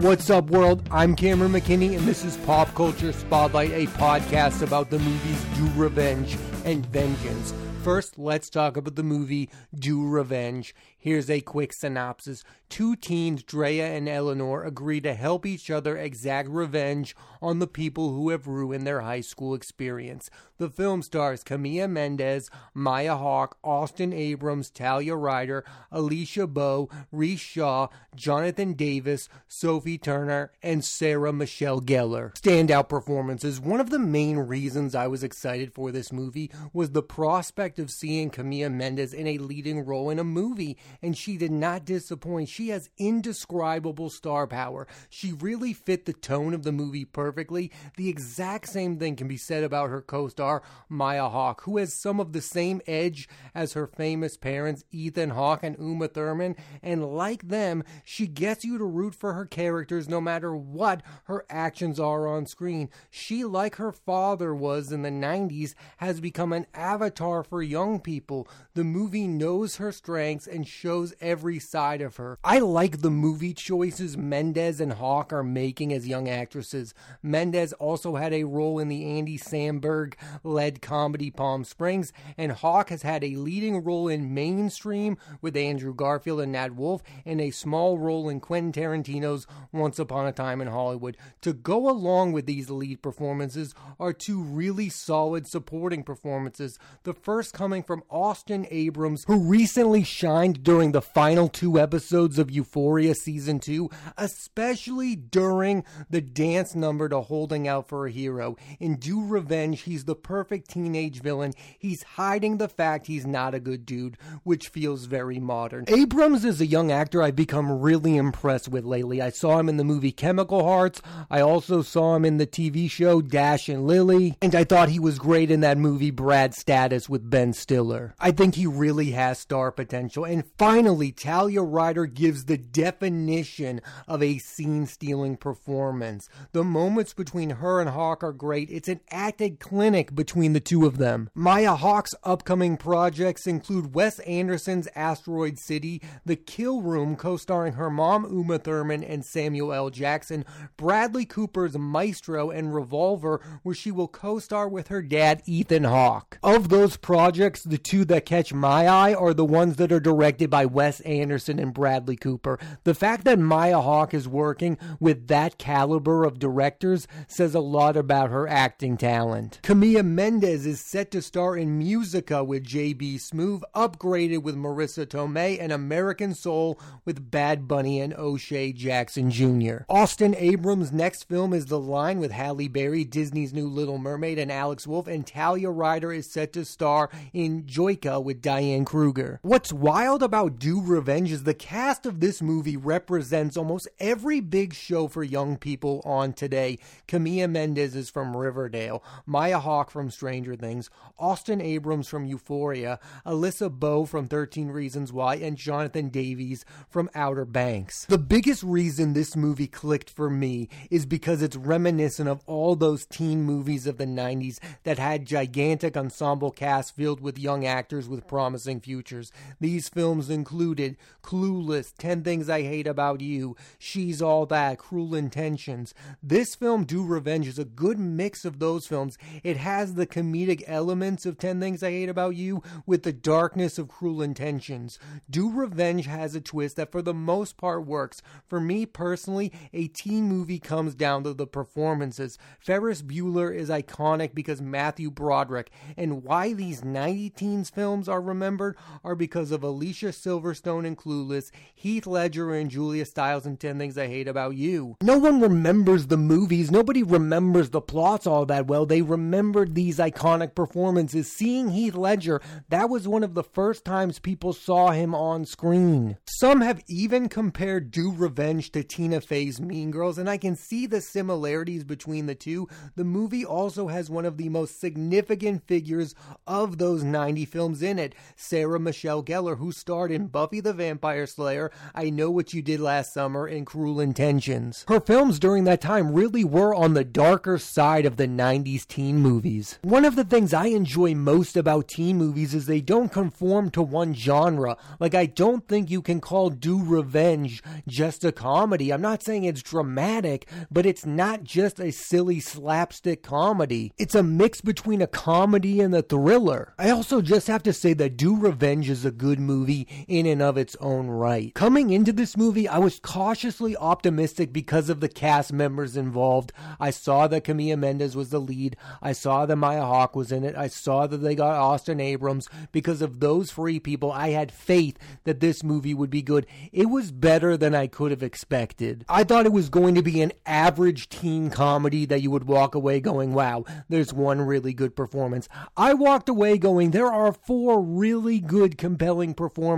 What's up, world? I'm Cameron McKinney, and this is Pop Culture Spotlight, a podcast about the movies Do Revenge and Vengeance. First, let's talk about the movie Do Revenge. Here's a quick synopsis. Two teens, Drea and Eleanor, agree to help each other exact revenge on the people who have ruined their high school experience. The film stars Camila Mendes, Maya Hawke, Austin Abrams, Talia Ryder, Alisha Boe, Rish Shah, Jonathan Daviss, Sophie Turner, and Sarah Michelle Gellar. Standout performances. One of the main reasons I was excited for this movie was the prospect of seeing Camila Mendes in a leading role in a movie, and she did not disappoint. She has indescribable star power. She really fit the tone of the movie perfectly. The exact same thing can be said about her co star, Maya Hawke, who has some of the same edge as her famous parents, Ethan Hawke and Uma Thurman. And like them, she gets you to root for her characters no matter what her actions are on screen. She, like her father was in the 90s, has become an avatar for young people. The movie knows her strengths and shows every side of her. I like the movie choices Mendes and Hawke are making as young actresses. Mendes also had a role in the Andy Samberg led comedy Palm Springs, and Hawke has had a leading role in Mainstream with Andrew Garfield and Nat Wolff, and a small role in Quentin Tarantino's Once Upon a Time in Hollywood. To go along with these lead performances are two really solid supporting performances. The first coming from Austin Abrams, who recently shined during the final two episodes of Euphoria Season 2, especially during the dance number to Holding Out for a Hero. In Do Revenge, he's the perfect teenage villain. He's hiding the fact he's not a good dude, which feels very modern. Abrams is a young actor I've become really impressed with lately. I saw him in the movie Chemical Hearts. I also saw him in the TV show Dash and Lily, and I thought he was great in that movie Brad Status with Ben Stiller. I think he really has star potential. And finally, Talia Ryder gives the definition of a scene stealing performance. The moments between her and Hawke are great. It's an acted clinic between the two of them. Maya Hawke's upcoming projects include Wes Anderson's Asteroid City, The Kill Room, co starring her mom Uma Thurman and Samuel L. Jackson, Bradley Cooper's Maestro, and Revolver, where she will co star with her dad Ethan Hawke. Of those projects, the two that catch my eye are the ones that are directed by Wes Anderson and Bradley Cooper. The fact that Maya Hawke is working with that caliber of directors says a lot about her acting talent. Camila Mendes is set to star in Musica with J.B. Smoove, upgraded with Marisa Tomei, and American Soul with Bad Bunny and O'Shea Jackson Jr. Austin Abrams' next film is The Line with Halle Berry, Disney's new Little Mermaid, and Alex Wolff, and Talia Ryder is set to star in Joika with Diane Kruger. What's wild about Do Revenge is the cast of this movie represents almost every big show for young people on today. Camila Mendes is from Riverdale, Maya Hawke from Stranger Things, Austin Abrams from Euphoria, Alisha Boe from 13 Reasons Why, and Jonathan Daviss from Outer Banks. The biggest reason this movie clicked for me is because it's reminiscent of all those teen movies of the 90s that had gigantic ensemble casts filled with young actors with promising futures. These films included Clueless, 10 Things I Hate About You, She's All That, Cruel Intentions. This film, Do Revenge, is a good mix of those films. It has the comedic elements of 10 Things I Hate About You with the darkness of Cruel Intentions. Do Revenge has a twist that for the most part works. For me personally, a teen movie comes down to the performances. Ferris Bueller is iconic because Matthew Broderick, and why these 90 teens films are remembered are because of Alicia Silverstone in Clueless, Heath Ledger and Julia Stiles in 10 Things I Hate About You. No one remembers the movies, nobody remembers the plots all that well. They remembered these iconic performances. Seeing Heath Ledger, that was one of the first times people saw him on screen. Some have even compared Do Revenge to Tina Fey's Mean Girls, and I can see the similarities between the two. The movie also has one of the most significant figures of those 90 films in it, Sarah Michelle Gellar, who starred starred in Buffy the Vampire Slayer, I Know What You Did Last Summer, and Cruel Intentions. Her films during that time really were on the darker side of the 90s teen movies. One of the things I enjoy most about teen movies is they don't conform to one genre. Like, I don't think you can call Do Revenge just a comedy. I'm not saying it's dramatic, but it's not just a silly slapstick comedy. It's a mix between a comedy and a thriller. I also just have to say that Do Revenge is a good movie in and of its own right. Coming into this movie, I was cautiously optimistic because of the cast members involved. I saw that Camila Mendes was the lead. I saw that Maya Hawke was in it. I saw that they got Austin Abrams. Because of those three people, I had faith that this movie would be good. It was better than I could have expected. I thought it was going to be an average teen comedy that you would walk away going, wow, there's one really good performance. I walked away going, there are four really good, compelling performances.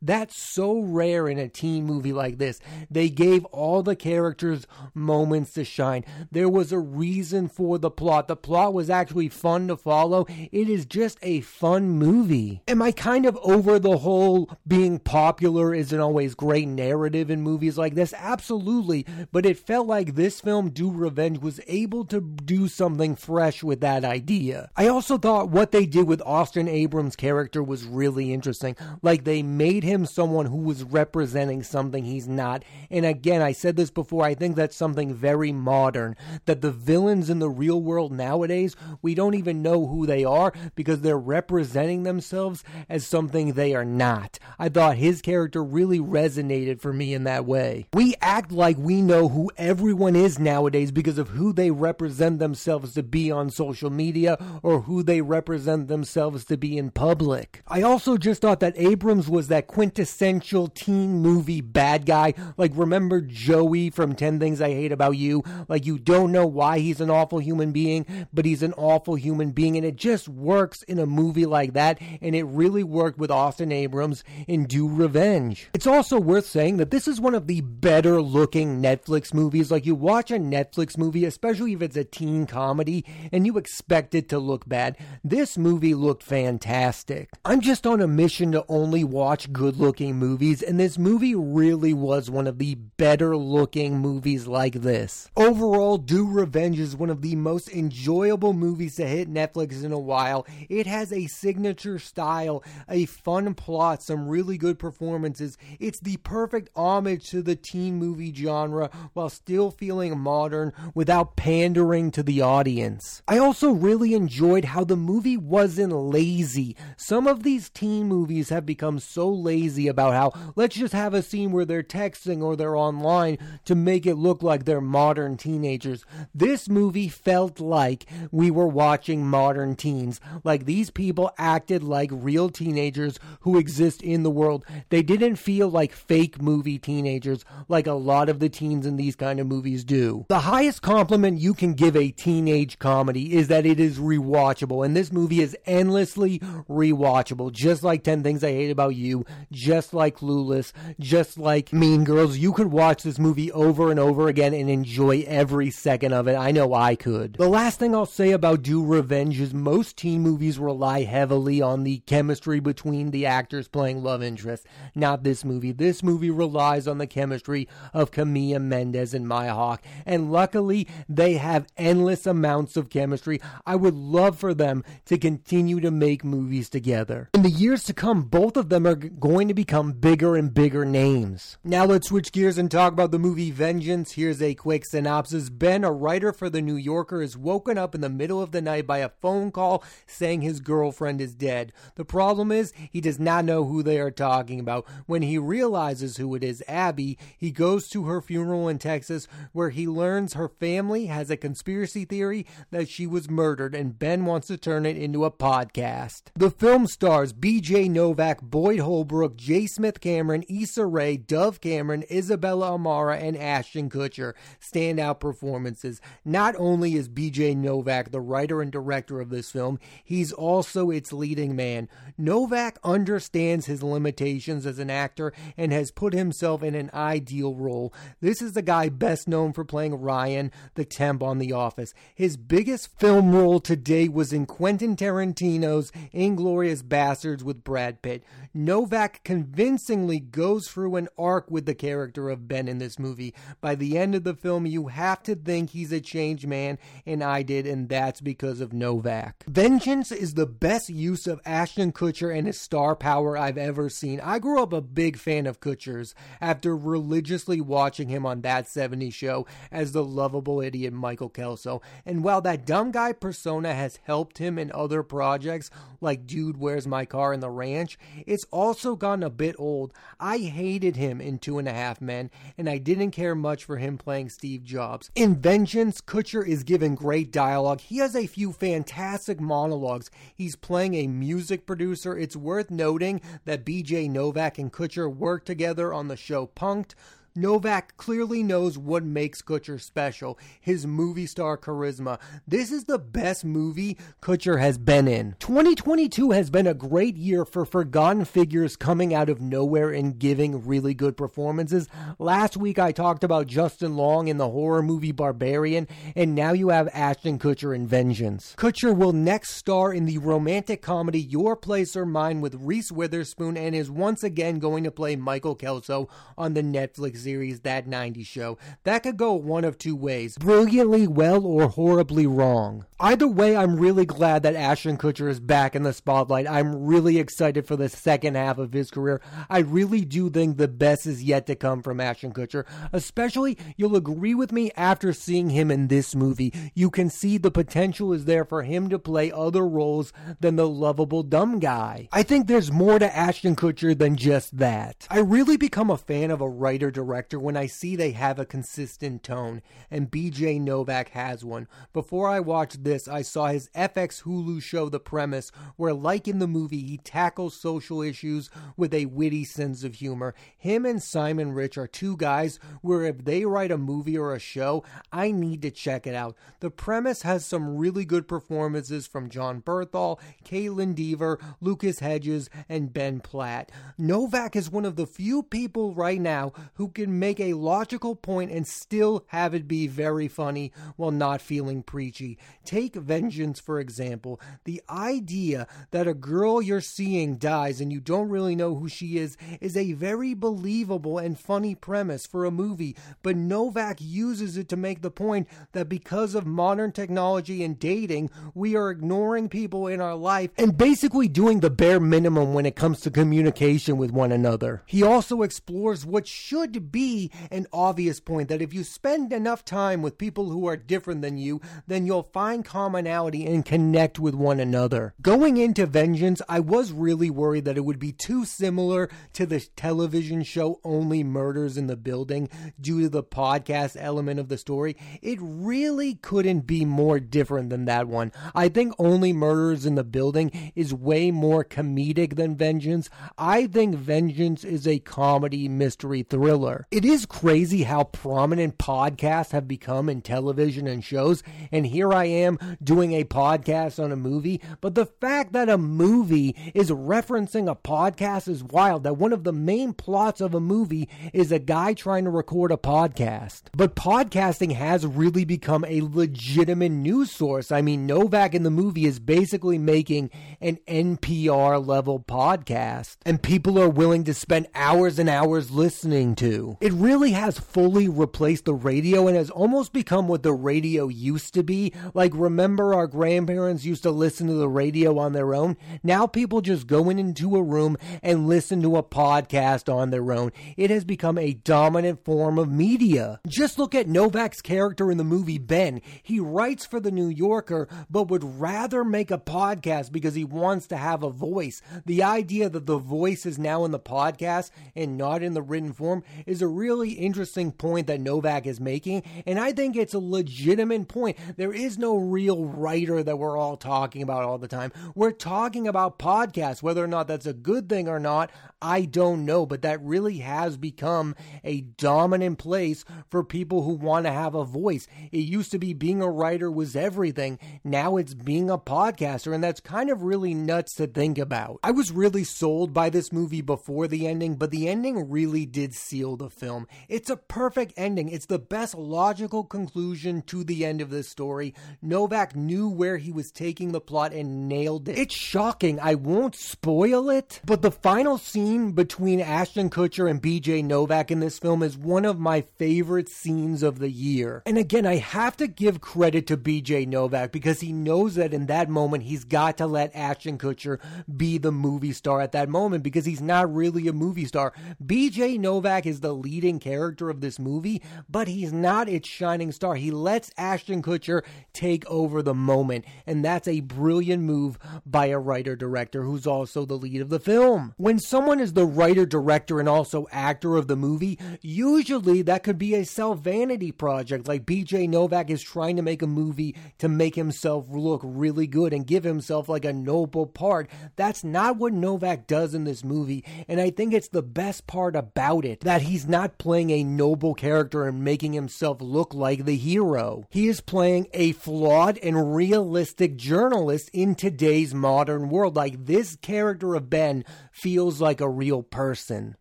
That's so rare in a teen movie like this. They gave all the characters moments to shine. There was a reason for the plot. The plot was actually fun to follow. It is just a fun movie. Am I kind of over the whole being popular isn't always great narrative in movies like this? Absolutely. But it felt like this film, Do Revenge, was able to do something fresh with that idea. I also thought what they did with Austin Abrams' character was really interesting. Like they made him someone who was representing something he's not. And again, I said this before, I think that's something very modern. That the villains in the real world nowadays, we don't even know who they are because they're representing themselves as something they are not. I thought his character really resonated for me in that way. We act like we know who everyone is nowadays because of who they represent themselves to be on social media or who they represent themselves to be in public. I also just thought that Abrams was that quintessential teen movie bad guy. Like, remember Joey from 10 Things I Hate About You? Like, you don't know why he's an awful human being, but he's an awful human being, and it just works in a movie like that, and it really worked with Austin Abrams in Do Revenge. It's also worth saying that this is one of the better looking Netflix movies. Like, you watch a Netflix movie, especially if it's a teen comedy, and you expect it to look bad. This movie looked fantastic. I'm just on a mission to only watch good looking movies, and this movie really was one of the better looking movies like this. Overall, Do Revenge is one of the most enjoyable movies to hit Netflix in a while. It has a signature style, a fun plot, some really good performances. It's the perfect homage to the teen movie genre while still feeling modern without pandering to the audience. I also really enjoyed how the movie wasn't lazy. Some of these teen movies have become so lazy about how let's just have a scene where they're texting or they're online to make it look like they're modern teenagers. This movie felt like we were watching modern teens. Like these people acted like real teenagers who exist in the world. They didn't feel like fake movie teenagers like a lot of the teens in these kind of movies do. The highest compliment you can give a teenage comedy is that it is rewatchable, and this movie is endlessly rewatchable, just like 10 Things I Hate About You, just like Clueless, just like Mean Girls. You could watch this movie over and over again and enjoy every second of it. I know I could. The last thing I'll say about Do Revenge is most teen movies rely heavily on the chemistry between the actors playing love interests. Not this movie. This movie relies on the chemistry of Camila Mendes and Maya Hawke, and luckily they have endless amounts of chemistry. I would love for them to continue to make movies together. In the years to come, both of them are going to become bigger and bigger names. Now let's switch gears and talk about the movie Vengeance. Here's a quick synopsis. Ben, a writer for The New Yorker, is woken up in the middle of the night by a phone call saying his girlfriend is dead. The problem is, he does not know who they are talking about. When he realizes who it is, Abby, he goes to her funeral in Texas where he learns her family has a conspiracy theory that she was murdered and Ben wants to turn it into a podcast. The film stars BJ Novak, Boyd Holbrook, J. Smith Cameron, Issa Rae, Dove Cameron, Isabella Amara, and Ashton Kutcher. Standout performances. Not only is BJ Novak the writer and director of this film, he's also its leading man. Novak understands his limitations as an actor and has put himself in an ideal role. This is the guy best known for playing Ryan, the temp on The Office. His biggest film role to date was in Quentin Tarantino's Inglourious Basterds with Brad Pitt. Novak convincingly goes through an arc with the character of Ben in this movie. By the end of the film, you have to think he's a changed man, and I did, and that's because of Novak. Vengeance is the best use of Ashton Kutcher and his star power I've ever seen. I grew up a big fan of Kutcher's after religiously watching him on That 70s Show as the lovable idiot Michael Kelso. And while that dumb guy persona has helped him in other projects like Dude, Where's My Car and The Ranch, it's also gotten a bit old. I hated him in Two and a Half Men, and I didn't care much for him playing Steve Jobs. In Vengeance, Kutcher is given great dialogue. He has a few fantastic monologues. He's playing a music producer. It's worth noting that BJ Novak and Kutcher worked together on the show Punk'd. Novak clearly knows what makes Kutcher special his movie star charisma. This is the best movie Kutcher has been in. 2022 has been a great year for forgotten figures coming out of nowhere and giving really good performances. Last week I talked about Justin Long in the horror movie Barbarian, and now you have Ashton Kutcher in Vengeance. Kutcher will next star in the romantic comedy Your Place or Mine with Reese Witherspoon and is once again going to play Michael Kelso on the Netflix series That 90s Show. That could go one of two ways brilliantly well or horribly wrong. Either way, I'm really glad that Ashton Kutcher is back in the spotlight. I'm really excited for the second half of his career. I really do think the best is yet to come from Ashton Kutcher, especially you'll agree with me after seeing him in this movie. You can see the potential is there for him to play other roles than the lovable dumb guy. I think there's more to Ashton Kutcher than just that. I really become a fan of a writer director director when I see they have a consistent tone, and BJ Novak has one. Before I watched this, I saw his FX Hulu show The Premise, where, like in the movie, he tackles social issues with a witty sense of humor. Him and Simon Rich are two guys where if they write a movie or a show, I need to check it out. The Premise has some really good performances from Jon Bernthal, Kaitlyn Dever, Lucas Hedges, and Ben Platt. Novak is one of the few people right now who can can make a logical point and still have it be very funny while not feeling preachy. Take Vengeance, for example. The idea that a girl you're seeing dies and you don't really know who she is is a very believable and funny premise for a movie, but Novak uses it to make the point that because of modern technology and dating, we are ignoring people in our life and basically doing the bare minimum when it comes to communication with one another. He also explores what should be an obvious point that if you spend enough time with people who are different than you, then you'll find commonality and connect with one another. Going into Vengeance, I was really worried that it would be too similar to the television show Only Murders in the Building due to the podcast element of the story. It really couldn't be more different than that one. I think Only Murders in the Building is way more comedic than Vengeance. I think Vengeance is a comedy mystery thriller. It is crazy how prominent podcasts have become in television and shows. And here I am doing a podcast on a movie. But the fact that a movie is referencing a podcast is wild. That one of the main plots of a movie is a guy trying to record a podcast. But podcasting has really become a legitimate news source. I mean, Novak in the movie is basically making an NPR level podcast, and people are willing to spend hours and hours listening to. It really has fully replaced the radio and has almost become what the radio used to be. Like, remember our grandparents used to listen to the radio on their own? Now people just go in into a room and listen to a podcast on their own. It has become a dominant form of media. Just look at Novak's character in the movie Ben. He writes for the New Yorker, but would rather make a podcast because he wants to have a voice. The idea that the voice is now in the podcast and not in the written form is a really interesting point that Novak is making, and I think it's a legitimate point. There is no real writer that we're all talking about all the time. We're talking about podcasts, whether or not that's a good thing or not, I don't know, but that really has become a dominant place for people who want to have a voice. It used to be being a writer was everything. Now it's being a podcaster, and that's kind of really nuts to think about. I was really sold by this movie before the ending, but the ending really did seal the film. It's a perfect ending. It's the best logical conclusion to the end of this story. Novak knew where he was taking the plot and nailed it. It's shocking. I won't spoil it, but the final scene between Ashton Kutcher and BJ Novak in this film is one of my favorite scenes of the year. And again, I have to give credit to BJ Novak because he knows that in that moment he's got to let Ashton Kutcher be the movie star at that moment because he's not really a movie star. BJ Novak is the leading character of this movie, but he's not its shining star. He lets Ashton Kutcher take over the moment, and that's a brilliant move by a writer director who's also the lead of the film. When someone is the writer director and also actor of the movie, usually that could be a self vanity project, like BJ Novak is trying to make a movie to make himself look really good and give himself like a noble part. That's not what Novak does in this movie, and I think it's the best part about it that he's not playing a noble character and making himself look like the hero. He is playing a flawed and realistic journalist in today's modern world. Like this character of Ben feels like a real person.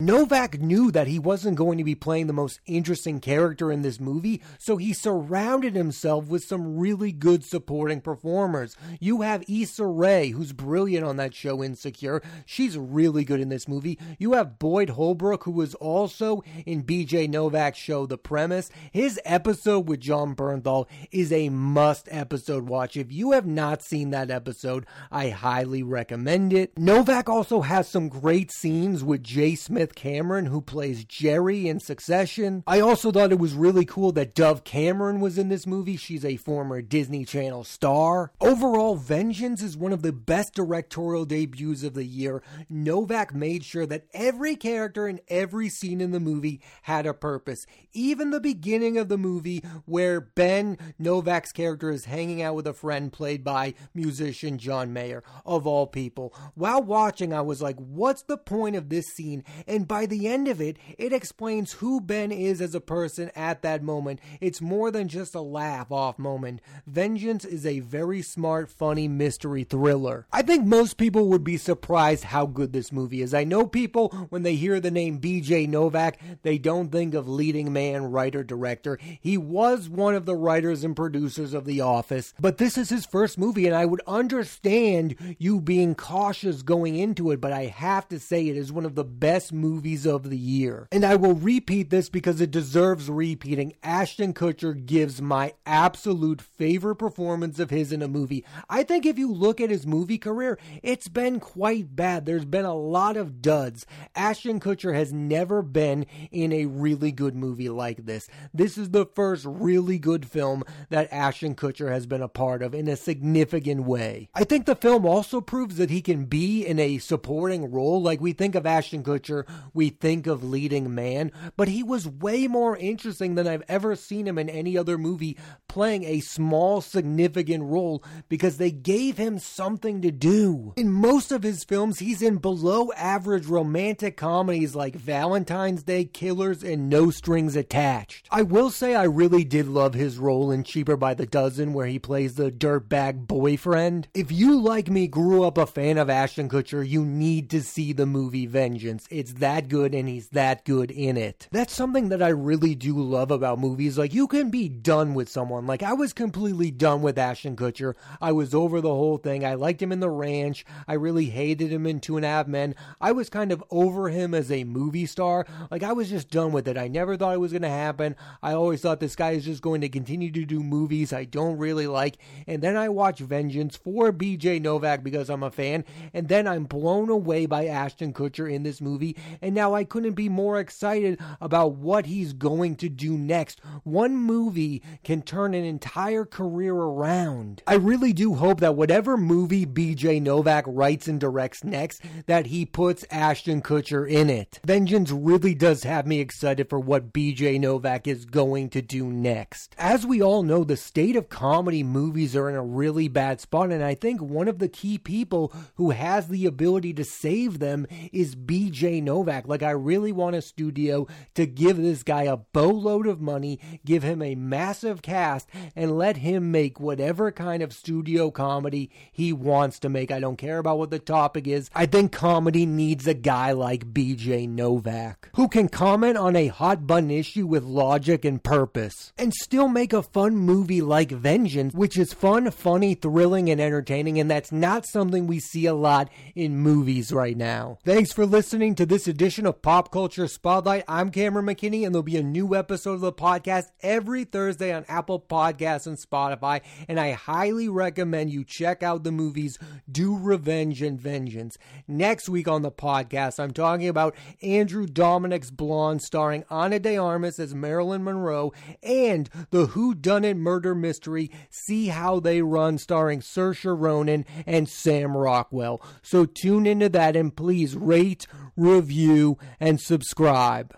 Novak knew that he wasn't going to be playing the most interesting character in this movie, so he surrounded himself with some really good supporting performers. You have Issa Rae, who's brilliant on that show Insecure. She's really good in this movie. You have Boyd Holbrook, who was also in BJ Novak's show The Premise. His episode with Jon Bernthal is a must episode watch. If you have not seen that episode, I highly recommend it. Novak also has some great scenes with J. Smith Cameron, who plays Gerri in Succession. I also thought it was really cool that Dove Cameron was in this movie. She's a former Disney Channel star. Overall, Vengeance is one of the best directorial debuts of the year. Novak made sure that every character and every scene in the movie had a purpose. Even the beginning of the movie, where Ben, Novak's character, is hanging out with a friend played by musician John Mayer, of all people. While watching, I was like, what's the point of this scene? And by the end of it, it explains who Ben is as a person at that moment. It's more than just a laugh off moment. Vengeance is a very smart, funny mystery thriller. I think most people would be surprised how good this movie is. I know people, when they hear the name BJ Novak, they don't think of leading man, writer, director. He was one of the writers and producers of The Office, but this is his first movie, and I would understand you being cautious going into it, but I have to say it is one of the best movies of the year. And I will repeat this because it deserves repeating. Ashton Kutcher gives my absolute favorite performance of his in a movie. I think if you look at his movie career, it's been quite bad. There's been a lot of duds. Ashton Kutcher has never been in a really good movie like this. This is the first really good film that Ashton Kutcher has been a part of in a significant way. I think the film also proves that he can be in a supporting role. Like we think of Ashton Kutcher, we think of leading man, but he was way more interesting than I've ever seen him in any other movie playing a small, significant role because they gave him something to do. In most of his films, he's in below average romantic comedies like Valentine's Day Killers and No Strings Attached. I will say I really did love his role in Cheaper by the Dozen where he plays the dirtbag boyfriend. If you, like me, grew up a fan of Ashton Kutcher, you need to see the movie Vengeance. It's that good and he's that good in it. That's something that I really do love about movies. Like, you can be done with someone. Like, I was completely done with Ashton Kutcher. I was over the whole thing. I liked him in The Ranch. I really hated him in Two and a Half Men. I was kind of over him as a movie star. Like, I was just done with it. I never thought it was going to happen. I always thought this guy is just going to continue to do movies I don't really like. And then I watch Vengeance for BJ Novak because I'm a fan. And then I'm blown away by Ashton Kutcher in this movie. And now I couldn't be more excited about what he's going to do next. One movie can turn an entire career around. I really do hope that whatever movie BJ Novak writes and directs next, that he puts Ashton Kutcher in it. Vengeance really does have me excited for what BJ Novak is going to do next. As we all know, the state of comedy movies are in a really bad spot, and I think one of the key people who has the ability to save them is BJ Novak. Like, I really want a studio to give this guy a boatload of money, give him a massive cast and let him make whatever kind of studio comedy he wants to make. I don't care about what the topic is. I think comedy needs a guy like BJ Novak who can comment on a hot button issue with logic and purpose and still make a fun movie like Vengeance, which is fun, funny, thrilling, and entertaining, and that's not something we see a lot in movies right now. Thanks for listening to this edition of Pop Culture Spotlight. I'm Cameron McKinney, and there'll be a new episode of the podcast every Thursday on Apple Podcasts and Spotify, and I highly recommend you check out the movies Do Revenge and Vengeance. Next week on the podcast, I'm talking about Andrew Dominik's Blonde, starring Ana de Armas as Marilyn Monroe, and the Who Done It murder mystery See How They Run, starring Saoirse Ronan and Sam Rockwell. So tune into that and please rate, review, and subscribe.